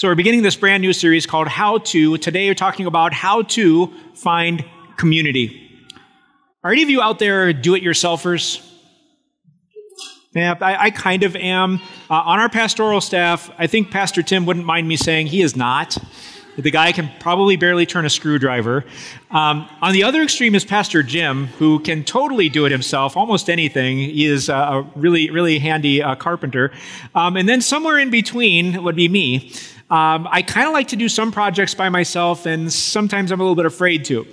So, we're beginning this brand new series called How To. Today, we're talking about how to find community. Are any of you out there do it yourselfers? Yeah, I, I kind of am. Uh, on our pastoral staff, I think Pastor Tim wouldn't mind me saying he is not. The guy can probably barely turn a screwdriver. Um, on the other extreme is Pastor Jim, who can totally do it himself, almost anything. He is a really, really handy uh, carpenter. Um, and then somewhere in between would be me. Um, I kind of like to do some projects by myself, and sometimes I'm a little bit afraid to.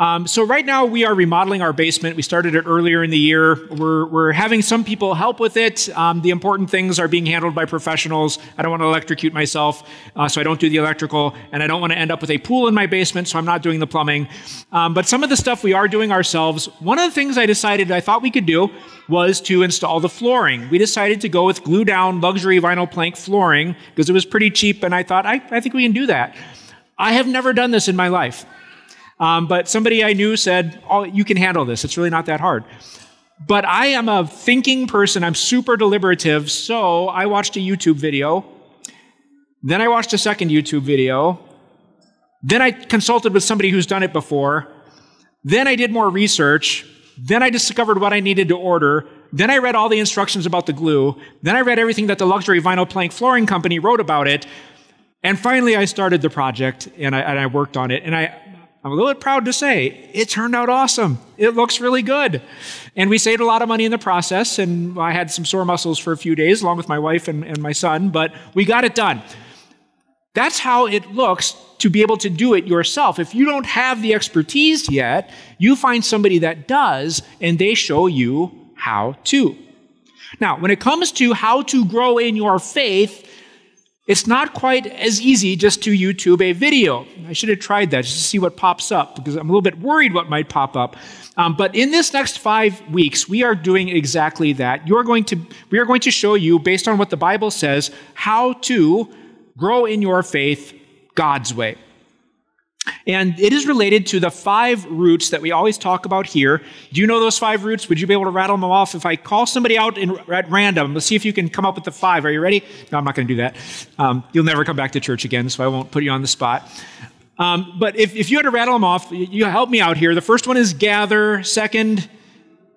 Um, so right now we are remodeling our basement. We started it earlier in the year. We're, we're having some people help with it. Um, the important things are being handled by professionals. I don't want to electrocute myself, uh, so I don't do the electrical, and I don't want to end up with a pool in my basement, so I'm not doing the plumbing. Um, but some of the stuff we are doing ourselves. One of the things I decided I thought we could do was to install the flooring. We decided to go with glue down luxury vinyl plank flooring because it was pretty cheap, and I thought I, I think we can do that. I have never done this in my life. Um, but somebody I knew said, Oh, you can handle this. It's really not that hard. But I am a thinking person. I'm super deliberative. So I watched a YouTube video. Then I watched a second YouTube video. Then I consulted with somebody who's done it before. Then I did more research. Then I discovered what I needed to order. Then I read all the instructions about the glue. Then I read everything that the luxury vinyl plank flooring company wrote about it. And finally, I started the project and I, and I worked on it. And I, I'm a little bit proud to say it turned out awesome. It looks really good. And we saved a lot of money in the process. And I had some sore muscles for a few days, along with my wife and, and my son, but we got it done. That's how it looks to be able to do it yourself. If you don't have the expertise yet, you find somebody that does, and they show you how to. Now, when it comes to how to grow in your faith, it's not quite as easy just to YouTube a video. I should have tried that just to see what pops up because I'm a little bit worried what might pop up. Um, but in this next five weeks, we are doing exactly that. You're going to, we are going to show you, based on what the Bible says, how to grow in your faith God's way. And it is related to the five roots that we always talk about here. Do you know those five roots? Would you be able to rattle them off? If I call somebody out in, at random, let's see if you can come up with the five. Are you ready? No, I'm not going to do that. Um, you'll never come back to church again, so I won't put you on the spot. Um, but if, if you had to rattle them off, you help me out here. The first one is gather. Second,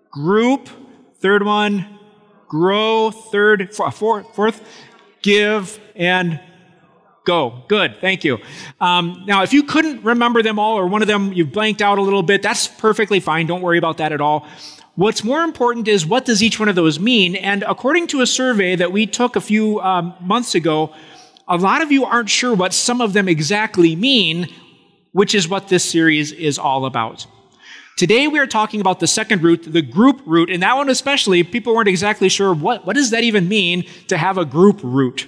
group. Third one, grow. Third, fourth, fourth give. And Go. Good. Thank you. Um, now, if you couldn't remember them all or one of them you've blanked out a little bit, that's perfectly fine. Don't worry about that at all. What's more important is what does each one of those mean? And according to a survey that we took a few um, months ago, a lot of you aren't sure what some of them exactly mean, which is what this series is all about. Today we are talking about the second root, the group root, and that one especially, people weren't exactly sure what, what does that even mean to have a group root.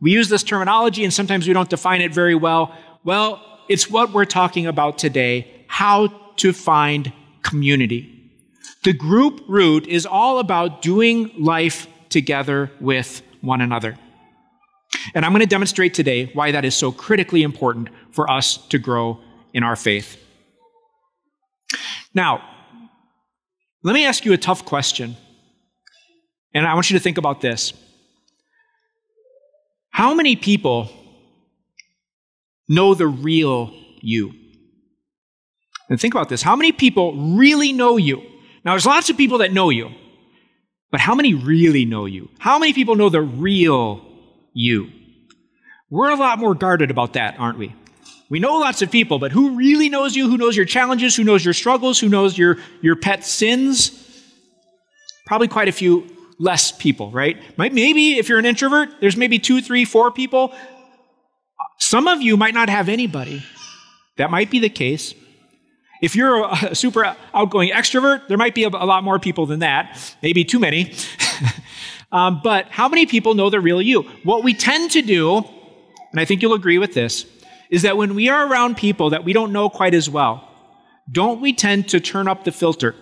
We use this terminology and sometimes we don't define it very well. Well, it's what we're talking about today how to find community. The group root is all about doing life together with one another. And I'm going to demonstrate today why that is so critically important for us to grow in our faith. Now, let me ask you a tough question. And I want you to think about this. How many people know the real you? And think about this. How many people really know you? Now, there's lots of people that know you, but how many really know you? How many people know the real you? We're a lot more guarded about that, aren't we? We know lots of people, but who really knows you? Who knows your challenges? Who knows your struggles? Who knows your, your pet sins? Probably quite a few less people, right? Maybe if you're an introvert, there's maybe two, three, four people. Some of you might not have anybody. That might be the case. If you're a super outgoing extrovert, there might be a, lot more people than that, maybe too many. um, but how many people know the real you? What we tend to do, and I think you'll agree with this, is that when we are around people that we don't know quite as well, don't we tend to turn up the filter?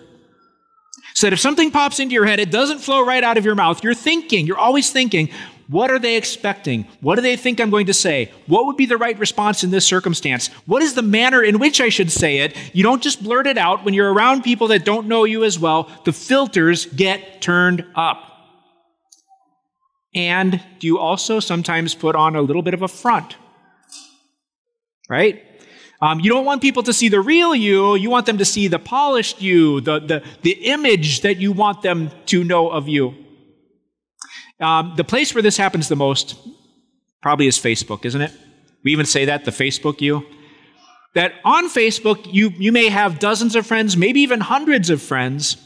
That if something pops into your head, it doesn't flow right out of your mouth. You're thinking, you're always thinking, what are they expecting? What do they think I'm going to say? What would be the right response in this circumstance? What is the manner in which I should say it? You don't just blurt it out when you're around people that don't know you as well. The filters get turned up. And do you also sometimes put on a little bit of a front? Right? Um, you don't want people to see the real you. You want them to see the polished you, the, the, the image that you want them to know of you. Um, the place where this happens the most probably is Facebook, isn't it? We even say that, the Facebook you. That on Facebook, you, you may have dozens of friends, maybe even hundreds of friends.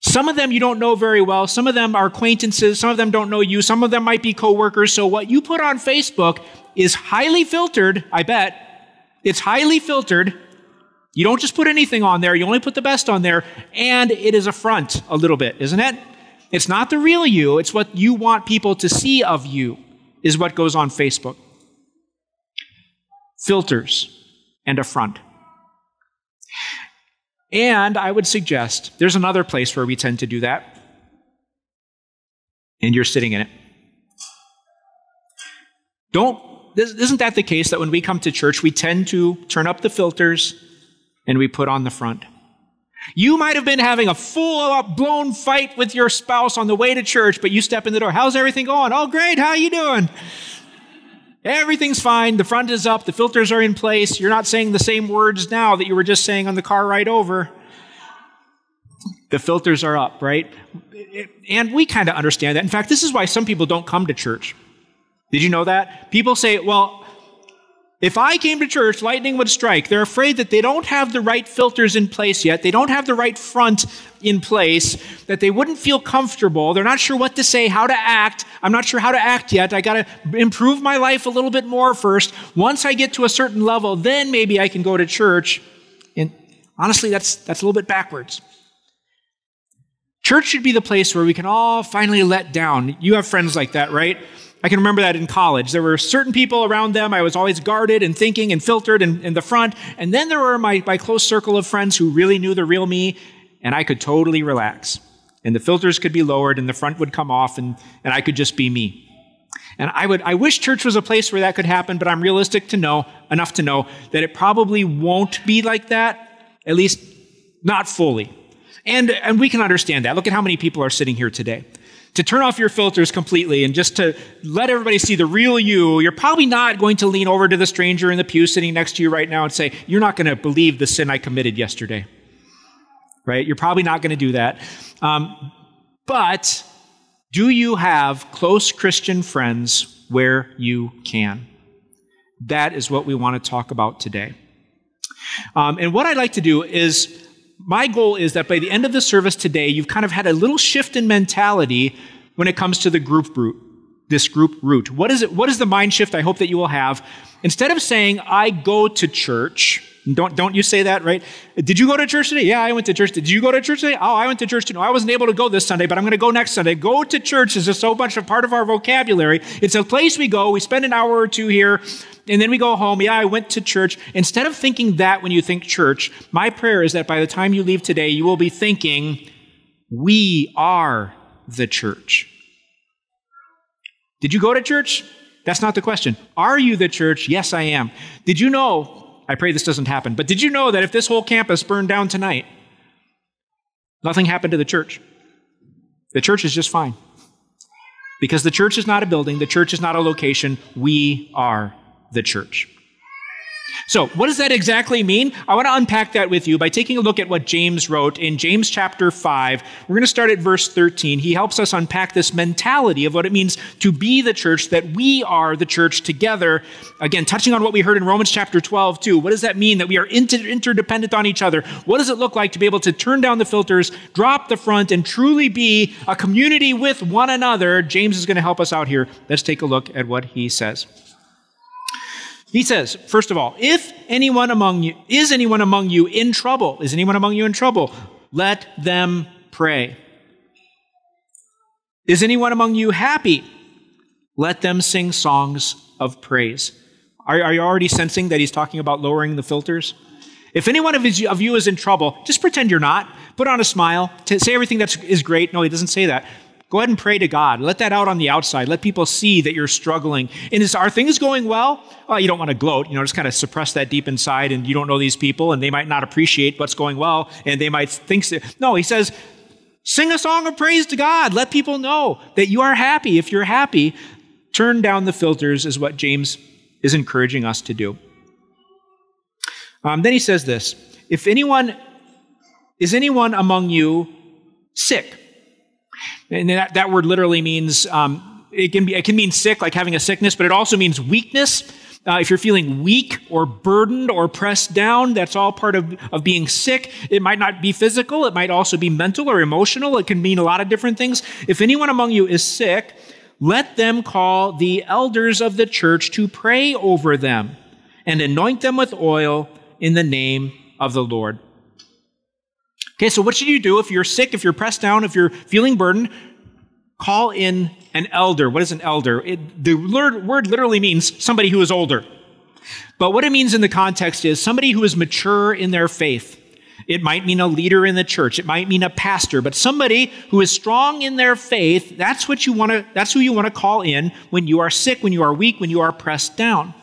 Some of them you don't know very well. Some of them are acquaintances. Some of them don't know you. Some of them might be coworkers. So what you put on Facebook is highly filtered, I bet. It's highly filtered. You don't just put anything on there. You only put the best on there. And it is a front a little bit, isn't it? It's not the real you. It's what you want people to see of you is what goes on Facebook. Filters and a front. And I would suggest there's another place where we tend to do that, and you're sitting in it. Don't, isn't that the case that when we come to church, we tend to turn up the filters and we put on the front? You might have been having a full blown fight with your spouse on the way to church, but you step in the door. How's everything going? Oh, great. How are you doing? Everything's fine. The front is up. The filters are in place. You're not saying the same words now that you were just saying on the car ride over. The filters are up, right? And we kind of understand that. In fact, this is why some people don't come to church. Did you know that? People say, well, if I came to church, lightning would strike. They're afraid that they don't have the right filters in place yet. They don't have the right front in place, that they wouldn't feel comfortable. They're not sure what to say, how to act. I'm not sure how to act yet. I got to improve my life a little bit more first. Once I get to a certain level, then maybe I can go to church. And honestly, that's, that's a little bit backwards. Church should be the place where we can all finally let down. You have friends like that, right? I can remember that in college. There were certain people around them I was always guarded and thinking and filtered in, in the front. And then there were my, my close circle of friends who really knew the real me, and I could totally relax. And the filters could be lowered, and the front would come off, and, and I could just be me. And I would I wish church was a place where that could happen, but I'm realistic to know enough to know that it probably won't be like that, at least not fully. And and we can understand that. Look at how many people are sitting here today to turn off your filters completely and just to let everybody see the real you, you're probably not going to lean over to the stranger in the pew sitting next to you right now and say, You're not going to believe the sin I committed yesterday. Right? You're probably not going to do that. Um, but do you have close Christian friends where you can? That is what we want to talk about today. Um, and what I'd like to do is my goal is that by the end of the service today, you've kind of had a little shift in mentality when it comes to the group root, this group root. What is it? What is the mind shift I hope that you will have? Instead of saying, I go to church, don't, don't you say that, right? Did you go to church today? Yeah, I went to church. Did you go to church today? Oh, I went to church today. No, I wasn't able to go this Sunday, but I'm going to go next Sunday. Go to church is just so much a part of our vocabulary. It's a place we go. We spend an hour or two here, and then we go home. Yeah, I went to church. Instead of thinking that when you think church, my prayer is that by the time you leave today, you will be thinking, we are the church. Did you go to church? That's not the question. Are you the church? Yes, I am. Did you know I pray this doesn't happen. But did you know that if this whole campus burned down tonight, nothing happened to the church? The church is just fine. Because the church is not a building, the church is not a location. We are the church. So, what does that exactly mean? I want to unpack that with you by taking a look at what James wrote in James chapter 5. We're going to start at verse 13. He helps us unpack this mentality of what it means to be the church, that we are the church together. Again, touching on what we heard in Romans chapter 12, too. What does that mean that we are inter- interdependent on each other? What does it look like to be able to turn down the filters, drop the front, and truly be a community with one another? James is going to help us out here. Let's take a look at what he says. He says, first of all, if anyone among you, is anyone among you in trouble? Is anyone among you in trouble? Let them pray. Is anyone among you happy? Let them sing songs of praise. Are, are you already sensing that he's talking about lowering the filters? If anyone of, his, of you is in trouble, just pretend you're not. Put on a smile. say everything that is great. No, he doesn't say that. Go ahead and pray to God. Let that out on the outside. Let people see that you're struggling. And is, are things going well? Well, you don't want to gloat. You know, just kind of suppress that deep inside, and you don't know these people, and they might not appreciate what's going well, and they might think. So. No, he says, Sing a song of praise to God. Let people know that you are happy. If you're happy, turn down the filters, is what James is encouraging us to do. Um, then he says this If anyone, is anyone among you sick? And that, that word literally means, um, it, can be, it can mean sick, like having a sickness, but it also means weakness. Uh, if you're feeling weak or burdened or pressed down, that's all part of, of being sick. It might not be physical, it might also be mental or emotional. It can mean a lot of different things. If anyone among you is sick, let them call the elders of the church to pray over them and anoint them with oil in the name of the Lord. Okay, so what should you do if you're sick, if you're pressed down, if you're feeling burdened? Call in an elder. What is an elder? It, the word literally means somebody who is older. But what it means in the context is somebody who is mature in their faith. It might mean a leader in the church. It might mean a pastor, but somebody who is strong in their faith, that's what you want to, that's who you want to call in when you are sick, when you are weak, when you are pressed down.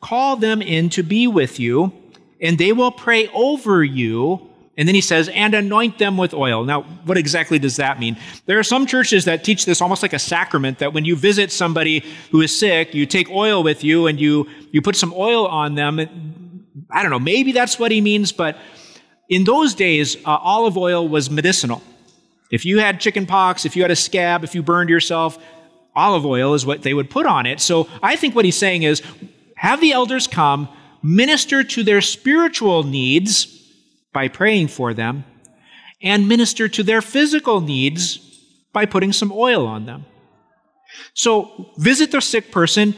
Call them in to be with you, and they will pray over you and then he says, and anoint them with oil. Now, what exactly does that mean? There are some churches that teach this almost like a sacrament that when you visit somebody who is sick, you take oil with you and you, you put some oil on them. I don't know, maybe that's what he means, but in those days, uh, olive oil was medicinal. If you had chicken pox, if you had a scab, if you burned yourself, olive oil is what they would put on it. So I think what he's saying is have the elders come, minister to their spiritual needs by praying for them, and minister to their physical needs by putting some oil on them. So visit the sick person,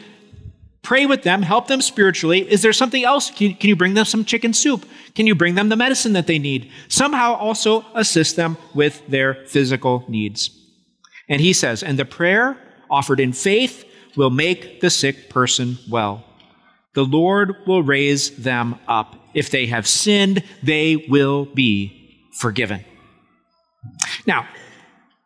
pray with them, help them spiritually. Is there something else? Can can you, bring them some chicken soup? Can you bring them the medicine that they need? Somehow also assist them with their physical needs. And he says, and the prayer offered in faith will make the sick person well. The Lord will raise them up. If they have sinned, they will be forgiven. Now,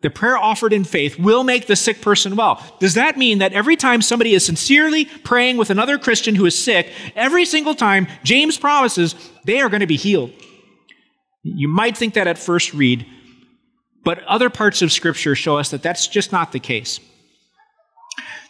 the prayer offered in faith will make the sick person well. Does that mean that every time somebody is sincerely praying with another Christian who is sick, every single time James promises they are going to be healed? You might think that at first read, but other parts of Scripture show us that that's just not the case.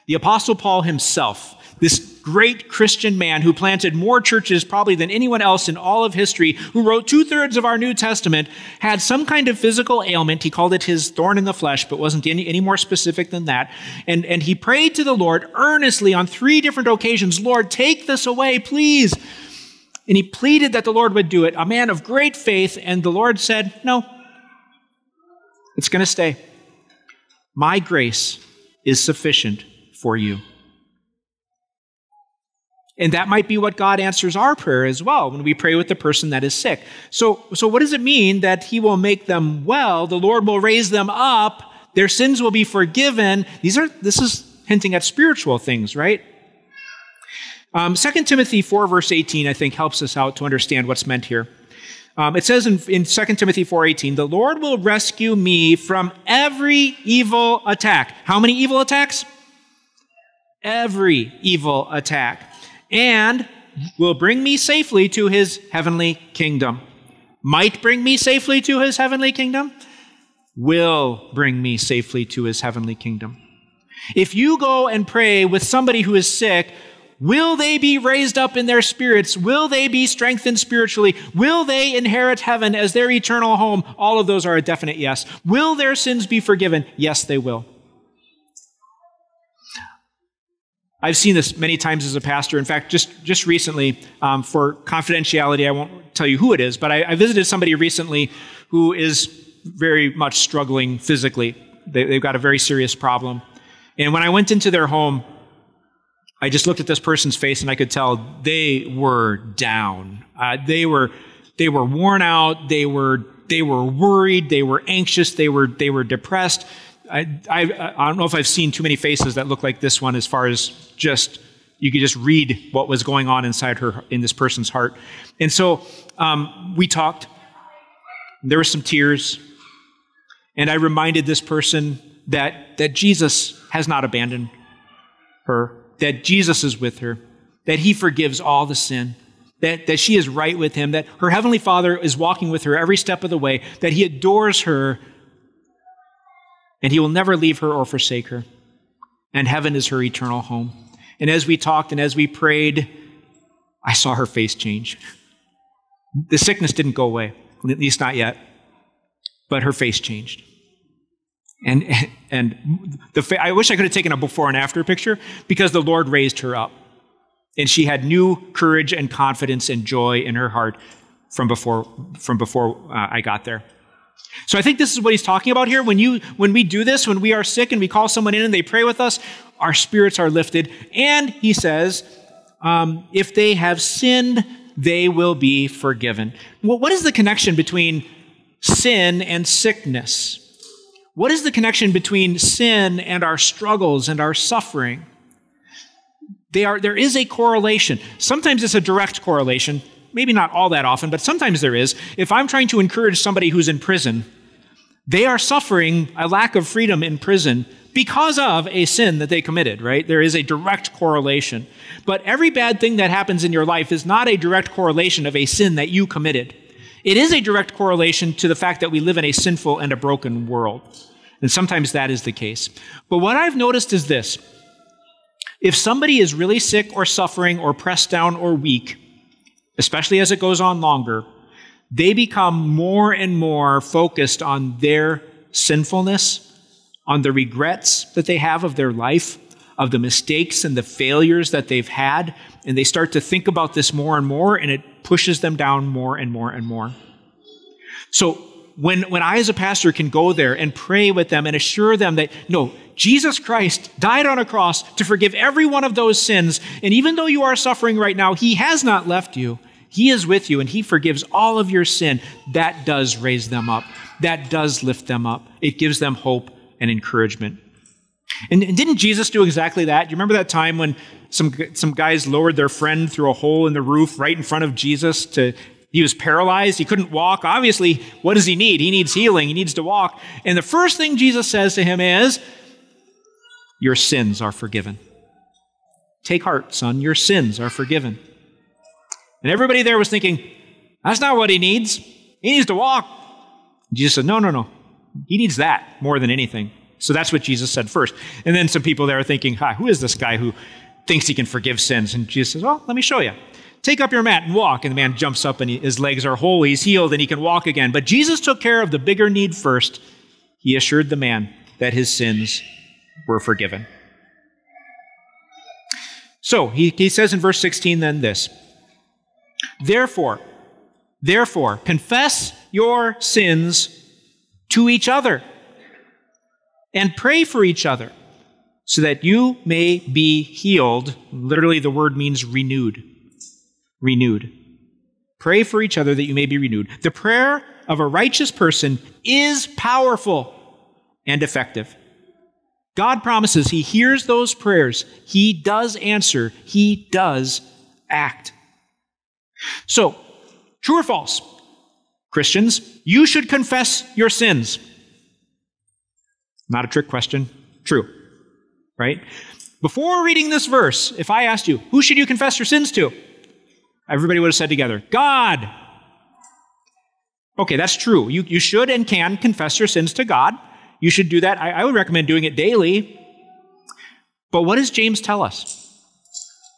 The Apostle Paul himself this great Christian man who planted more churches probably than anyone else in all of history, who wrote two thirds of our New Testament, had some kind of physical ailment. He called it his thorn in the flesh, but wasn't any, any more specific than that. And, and he prayed to the Lord earnestly on three different occasions Lord, take this away, please. And he pleaded that the Lord would do it, a man of great faith, and the Lord said, No, it's going to stay. My grace is sufficient for you. And that might be what God answers our prayer as well when we pray with the person that is sick. So, so what does it mean that He will make them well? The Lord will raise them up. Their sins will be forgiven. These are, this is hinting at spiritual things, right? Um, 2 Timothy 4, verse 18, I think helps us out to understand what's meant here. Um, it says in, in 2 Timothy 4.18, the Lord will rescue me from every evil attack. How many evil attacks? Every evil attack and will bring me safely to his heavenly kingdom. Might bring me safely to his heavenly kingdom, will bring me safely to his heavenly kingdom. If you go and pray with somebody who is sick, will they be raised up in their spirits? Will they be strengthened spiritually? Will they inherit heaven as their eternal home? All of those are a definite yes. Will their sins be forgiven? Yes, they will. I've seen this many times as a pastor. In fact, just, just recently, um, for confidentiality, I won't tell you who it is, but I, I, visited somebody recently who is very much struggling physically. They, they've got a very serious problem. And when I went into their home, I just looked at this person's face and I could tell they were down. Uh, they were they were worn out. They were they were worried. They were anxious. They were they were depressed. I, I, I don't know if I've seen too many faces that look like this one as far as just you could just read what was going on inside her in this person's heart. And so um, we talked. There were some tears. And i reminded this person that that jesus has not abandoned her that jesus is with her that he forgives all the sin that, that she is right with him that her heavenly father is walking with her every step of the way that he adores her and he will never leave her or forsake her. And heaven is her eternal home. And as we talked and as we prayed, I saw her face change. The sickness didn't go away, at least not yet, but her face changed. And, and the, I wish I could have taken a before and after picture because the Lord raised her up. And she had new courage and confidence and joy in her heart from before, from before uh, I got there. So I think this is what he's talking about here. When, you, when we do this, when we are sick and we call someone in and they pray with us, our spirits are lifted. And he says, um, if they have sinned, they will be forgiven. Well, what is the connection between sin and sickness? What is the connection between sin and our struggles and our suffering? They are, there is a correlation. Sometimes it's a direct correlation, maybe not all that often, but sometimes there is. If I'm trying to encourage somebody who's in prison, they are suffering a lack of freedom in prison because of a sin that they committed, right? There is a direct correlation. But every bad thing that happens in your life is not a direct correlation of a sin that you committed. It is a direct correlation to the fact that we live in a sinful and a broken world. And sometimes that is the case. But what I've noticed is this if somebody is really sick or suffering or pressed down or weak, especially as it goes on longer, they become more and more focused on their sinfulness, on the regrets that they have of their life, of the mistakes and the failures that they've had, and they start to think about this more and more, and it pushes them down more and more and more. So, when, when I, as a pastor, can go there and pray with them and assure them that, no, Jesus Christ died on a cross to forgive every one of those sins, and even though you are suffering right now, He has not left you. He is with you and He forgives all of your sin. That does raise them up. That does lift them up. It gives them hope and encouragement. And, didn't Jesus do exactly that? You remember that time when some, some guys lowered their friend through a hole in the roof right in front of Jesus to he was paralyzed. He couldn't walk. Obviously, what does he need? He needs healing. He needs to walk. And the first thing Jesus says to him is, Your sins are forgiven. Take heart, son. Your sins are forgiven. And everybody there was thinking, that's not what he needs. He needs to walk. Jesus said, no, no, no. He needs that more than anything. So that's what Jesus said first. And then some people there are thinking, Hi, who is this guy who thinks he can forgive sins? And Jesus says, Well, let me show you. Take up your mat and walk. And the man jumps up and he, his legs are whole. He's healed and he can walk again. But Jesus took care of the bigger need first. He assured the man that his sins were forgiven. So he, he says in verse 16 then this Therefore, therefore, confess your sins to each other and pray for each other so that you may be healed. Literally, the word means renewed. Renewed. Pray for each other that you may be renewed. The prayer of a righteous person is powerful and effective. God promises He hears those prayers. He does answer. He does act. So, true or false? Christians, you should confess your sins. Not a trick question. True. Right? Before reading this verse, if I asked you, who should you confess your sins to? Everybody would have said together, God. Okay, that's true. You, you should and can confess your sins to God. You should do that. I, I would recommend doing it daily. But what does James tell us?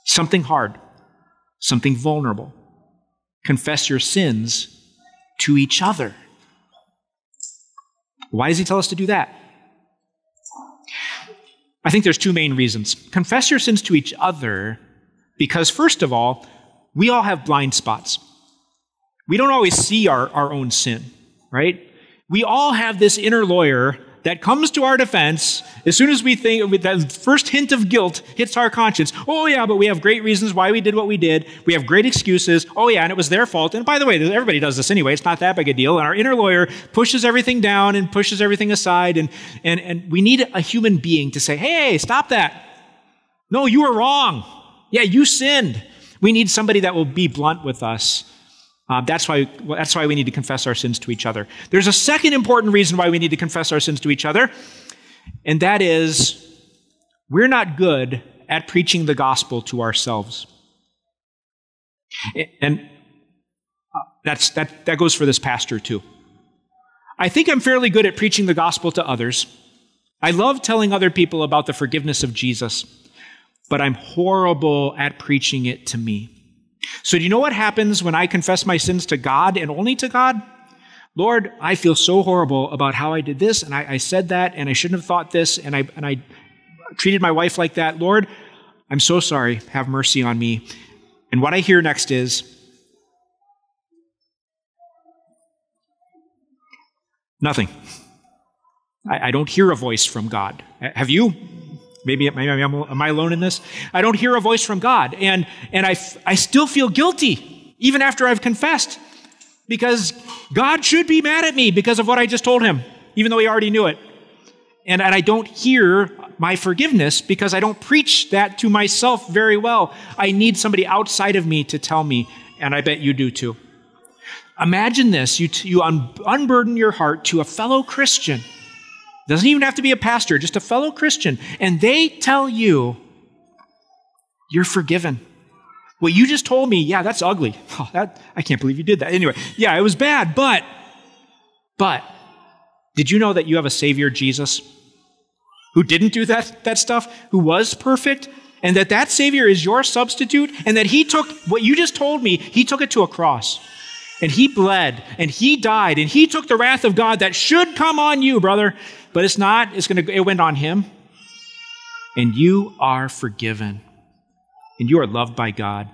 Something hard, something vulnerable confess your sins to each other. Why does he tell us to do that? I think there's two main reasons. Confess your sins to each other because, first of all, we all have blind spots. We don't always see our, our own sin, right? We all have this inner lawyer that comes to our defense as soon as we think that first hint of guilt hits our conscience. Oh, yeah, but we have great reasons why we did what we did. We have great excuses. Oh, yeah, and it was their fault. And by the way, everybody does this anyway. It's not that big a deal. And our inner lawyer pushes everything down and pushes everything aside. And, and, and we need a human being to say, hey, stop that. No, you were wrong. Yeah, you sinned. We need somebody that will be blunt with us uh, that's, why, that's why we need to confess our sins to each other. There's a second important reason why we need to confess our sins to each other, and that is we're not good at preaching the gospel to ourselves. And uh, that's, that, that goes for this pastor too. I think I'm fairly good at preaching the gospel to others, I love telling other people about the forgiveness of Jesus, but I'm horrible at preaching it to me. So, do you know what happens when I confess my sins to God and only to God? Lord, I feel so horrible about how I did this, and I, I said that, and I shouldn't have thought this, and I, and I treated my wife like that. Lord, I'm so sorry. Have mercy on me. And what I hear next is, nothing. I, I don't hear a voice from God. Have you? Maybe, maybe I'm, am I alone in this? I don't hear a voice from God. And, and I, I still feel guilty, even after I've confessed, because God should be mad at me because of what I just told him, even though he already knew it. And, and I don't hear my forgiveness because I don't preach that to myself very well. I need somebody outside of me to tell me, and I bet you do too. Imagine this you, you un- unburden your heart to a fellow Christian doesn't even have to be a pastor, just a fellow Christian. And they tell you, you're forgiven. What you just told me, yeah, that's ugly. Oh, that, I can't believe you did that. Anyway, yeah, it was bad, but, but, did you know that you have a Savior, Jesus, who didn't do that, that stuff, who was perfect, and that that Savior is your substitute, and that He took what you just told me, He took it to a cross. And He bled, and He died, and He took the wrath of God that should come on you, brother, but it's not. It's going to, it went on him. And you are forgiven. And you are loved by God.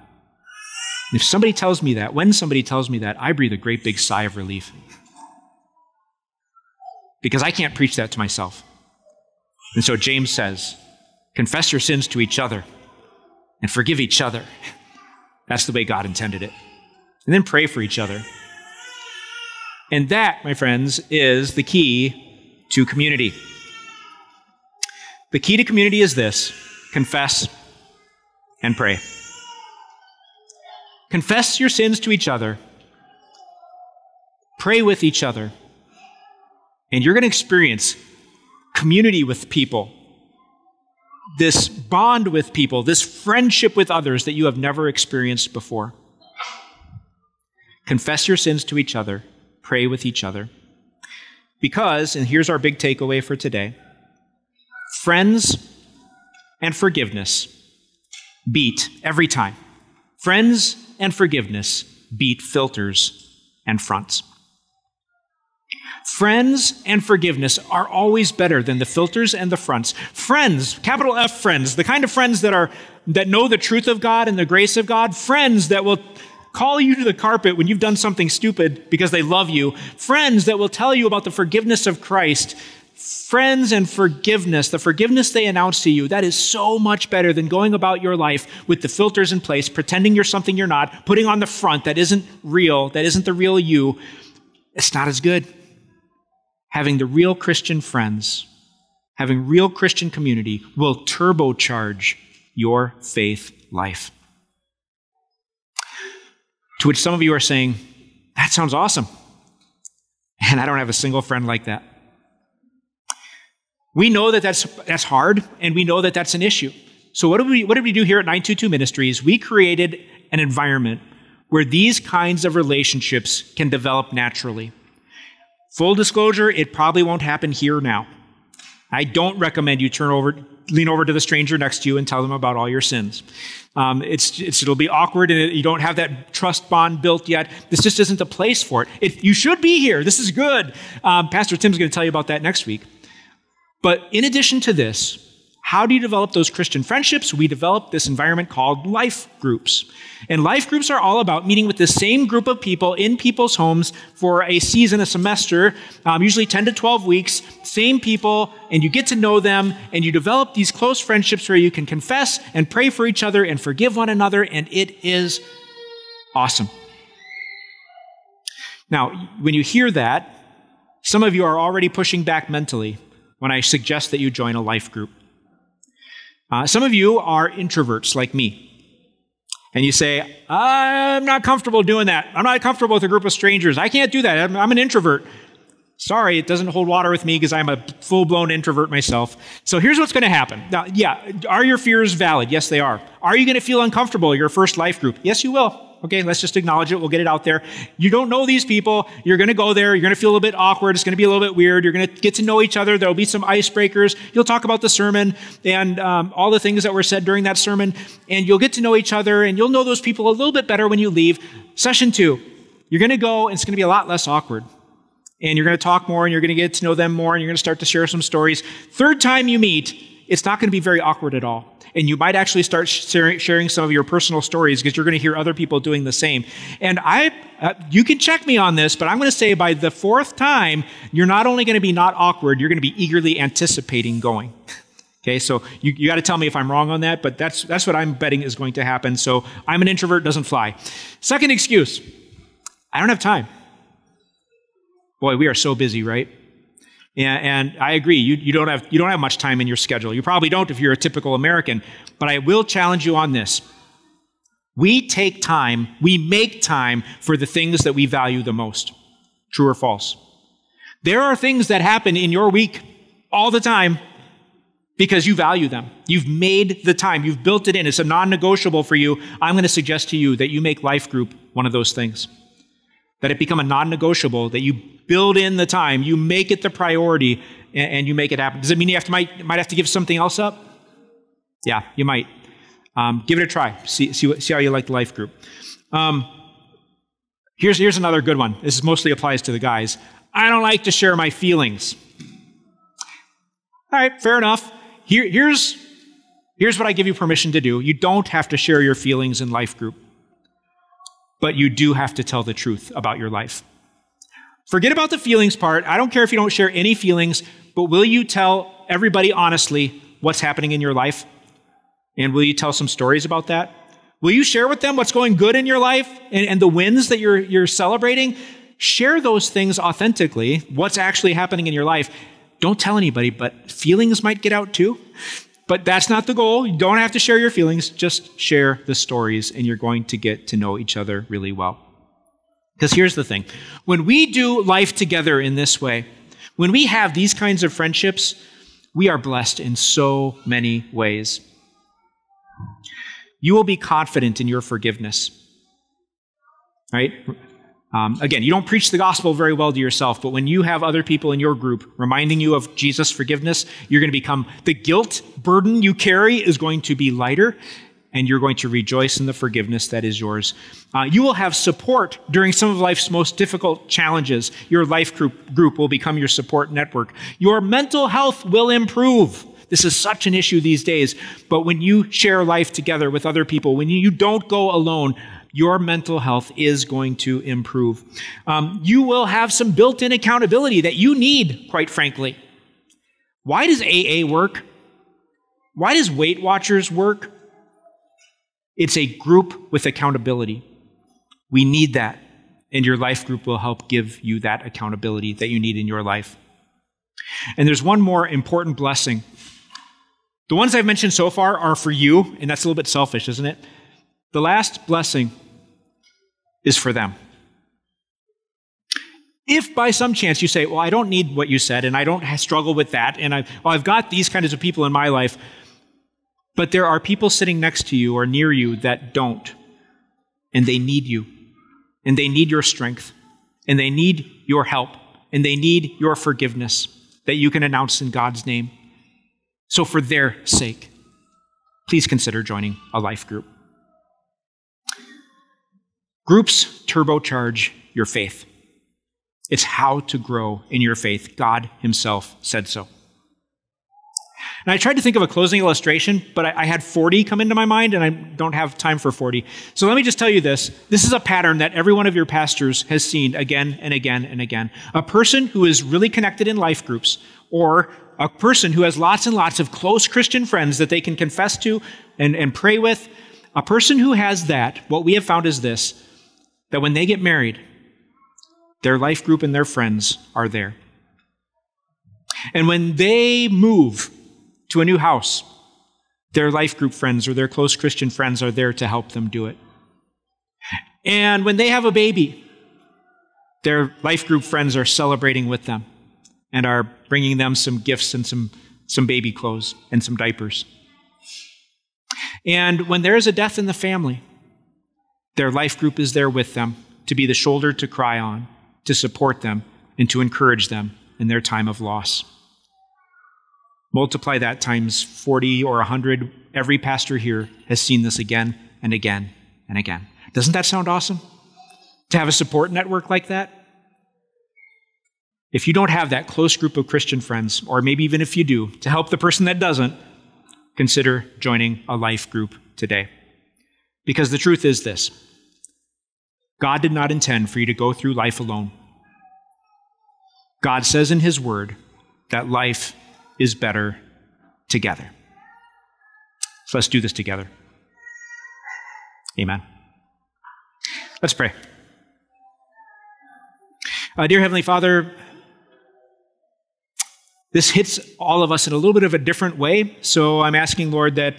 And if somebody tells me that, when somebody tells me that, I breathe a great big sigh of relief. Because I can't preach that to myself. And so James says, confess your sins to each other and forgive each other. That's the way God intended it. And then pray for each other. And that, my friends, is the key to community. The key to community is this confess and pray. Confess your sins to each other, pray with each other, and you're going to experience community with people, this bond with people, this friendship with others that you have never experienced before. Confess your sins to each other, pray with each other. Because, and here's our big takeaway for today friends and forgiveness beat every time. Friends and forgiveness beat filters and fronts. Friends and forgiveness are always better than the filters and the fronts. Friends, capital F friends, the kind of friends that are that know the truth of God and the grace of God, friends that will call you to the carpet when you've done something stupid because they love you, friends that will tell you about the forgiveness of Christ, friends and forgiveness, the forgiveness they announce to you, that is so much better than going about your life with the filters in place, pretending you're something you're not, putting on the front that isn't real, that isn't the real you. It's not as good. Having the real Christian friends, having real Christian community will turbocharge your faith life. To which some of you are saying, That sounds awesome. And I don't have a single friend like that. We know that that's, that's hard, and we know that that's an issue. So, what did, we, what did we do here at 922 Ministries? We created an environment where these kinds of relationships can develop naturally. Full disclosure, it probably won't happen here now. I don't recommend you turn over, lean over to the stranger next to you and tell them about all your sins. Um, it's, it's, it'll be awkward and it, you don't have that trust bond built yet. This just isn't the place for it. it you should be here. This is good. Um, Pastor Tim's going to tell you about that next week. But in addition to this, how do you develop those Christian friendships? We develop this environment called life groups. And life groups are all about meeting with the same group of people in people's homes for a season, a semester, um, usually 10 to 12 weeks, same people, and you get to know them, and you develop these close friendships where you can confess and pray for each other and forgive one another, and it is awesome. Now, when you hear that, some of you are already pushing back mentally when I suggest that you join a life group. Uh, some of you are introverts like me. And you say, I'm not comfortable doing that. I'm not comfortable with a group of strangers. I can't do that. I'm, I'm an introvert. Sorry, it doesn't hold water with me because I'm a full blown introvert myself. So here's what's going to happen. Now, yeah, are your fears valid? Yes, they are. Are you going to feel uncomfortable your first life group? Yes, you will. Okay, let's just acknowledge it. We'll get it out there. You don't know these people. You're going to go there. You're going to feel a little bit awkward. It's going to be a little bit weird. You're going to get to know each other. There'll be some icebreakers. You'll talk about the sermon and um, all the things that were said during that sermon, and you'll get to know each other, and you'll know those people a little bit better when you leave. Session two, you're going to go, and it's going to be a lot less awkward and you're going to talk more and you're going to get to know them more and you're going to start to share some stories. Third time you meet, it's not going to be very awkward at all. And you might actually start sharing some of your personal stories because you're going to hear other people doing the same. And I, uh, you can check me on this, but I'm going to say by the fourth time, you're not only going to be not awkward, you're going to be eagerly anticipating going. Okay, so you, you got to tell me if I'm wrong on that, but that's, that's what I'm betting is going to happen. So I'm an introvert, doesn't fly. Second excuse I don't have time. Boy, we are so busy, right? And, and, I agree, you, you, don't have, you don't have much time in your schedule. You probably don't if you're a typical American. But I will challenge you on this. We take time, we make time for the things that we value the most. True or false? There are things that happen in your week all the time because you value them. You've made the time, you've built it in. It's a non negotiable for you. I'm going to suggest to you that you make life group one of those things. That it become a non negotiable, that you build in the time, you make it the priority, and, and, you make it happen. Does it mean you have to, might, might have to give something else up? Yeah, you might. Um, give it a try. See, see, see how you like the life group. Um, here's, here's another good one. This mostly applies to the guys. I don't like to share my feelings. All right, fair enough. Here, here's, here's what I give you permission to do. You don't have to share your feelings in life group, but you do have to tell the truth about your life. Forget about the feelings part. I don't care if you don't share any feelings, but will you tell everybody honestly what's happening in your life? And will you tell some stories about that? Will you share with them what's going good in your life and, and the wins that you're, you're celebrating? Share those things authentically, what's actually happening in your life. Don't tell anybody, but feelings might get out too. But that's not the goal. You don't have to share your feelings, just share the stories, and you're going to get to know each other really well. Because here's the thing when we do life together in this way, when we have these kinds of friendships, we are blessed in so many ways. You will be confident in your forgiveness. Right? Um, again, you don't preach the gospel very well to yourself, but when you have other people in your group reminding you of Jesus' forgiveness, you're going to become the guilt burden you carry is going to be lighter, and you're going to rejoice in the forgiveness that is yours. Uh, you will have support during some of life's most difficult challenges. Your life group, group will become your support network. Your mental health will improve. This is such an issue these days. But when you share life together with other people, when you don't go alone, your mental health is going to improve. Um, you will have some built in accountability that you need, quite frankly. Why does AA work? Why does Weight Watchers work? It's a group with accountability. We need that, and your life group will help give you that accountability that you need in your life. And there's one more important blessing. The ones I've mentioned so far are for you, and that's a little bit selfish, isn't it? The last blessing is for them. If by some chance you say, Well, I don't need what you said, and I don't struggle with that, and I, well, I've got these kinds of people in my life, but there are people sitting next to you or near you that don't. And they need you. And they need your strength. And they need your help. And they need your forgiveness that you can announce in God's name. So, for their sake, please consider joining a life group. Groups turbocharge your faith. It's how to grow in your faith. God Himself said so. And I tried to think of a closing illustration, but I, I, had 40 come into my mind, and I don't have time for 40. So let me just tell you this. This is a pattern that every one of your pastors has seen again and again and again. A person who is really connected in life groups, or a person who has lots and lots of close Christian friends that they can confess to and, and pray with, a person who has that, what we have found is this that when they get married, their life group and their friends are there. And when they move, to a new house. Their life group friends or their close Christian friends are there to help them do it. And when they have a baby, their life group friends are celebrating with them and are bringing them some gifts and some, some baby clothes and some diapers. And when there is a death in the family, their life group is there with them to be the shoulder to cry on, to support them, and to encourage them in their time of loss. Multiply that times 40 or 100. Every pastor here has seen this again and again and again. Doesn't that sound awesome? To have a support network like that? If you don't have that close group of Christian friends, or maybe even if you do, to help the person that doesn't, consider joining a life group today. Because the truth is this God did not intend for you to go through life alone. God says in His Word that life is better together. So let's do this together. Amen. Let's pray. Uh, dear Heavenly Father, this hits all of us in a little bit of a different way. So I'm asking, Lord, that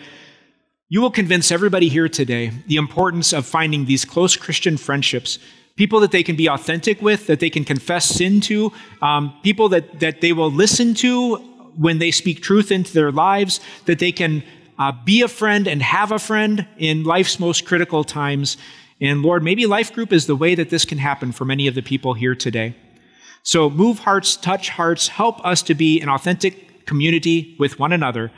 you will convince everybody here today the importance of finding these close Christian friendships, people that they can be authentic with, that they can confess sin to, um, people that, that they will listen to when they speak truth into their lives, that they can uh, be a friend and have a friend in life's most critical times. And Lord, maybe life group is the way that this can happen for many of the people here today. So move hearts, touch hearts, help us to be an authentic community with one another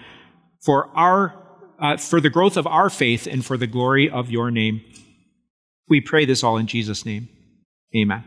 for our uh, for the growth of our faith and for the glory of your name. We pray this all in Jesus' name. Amen.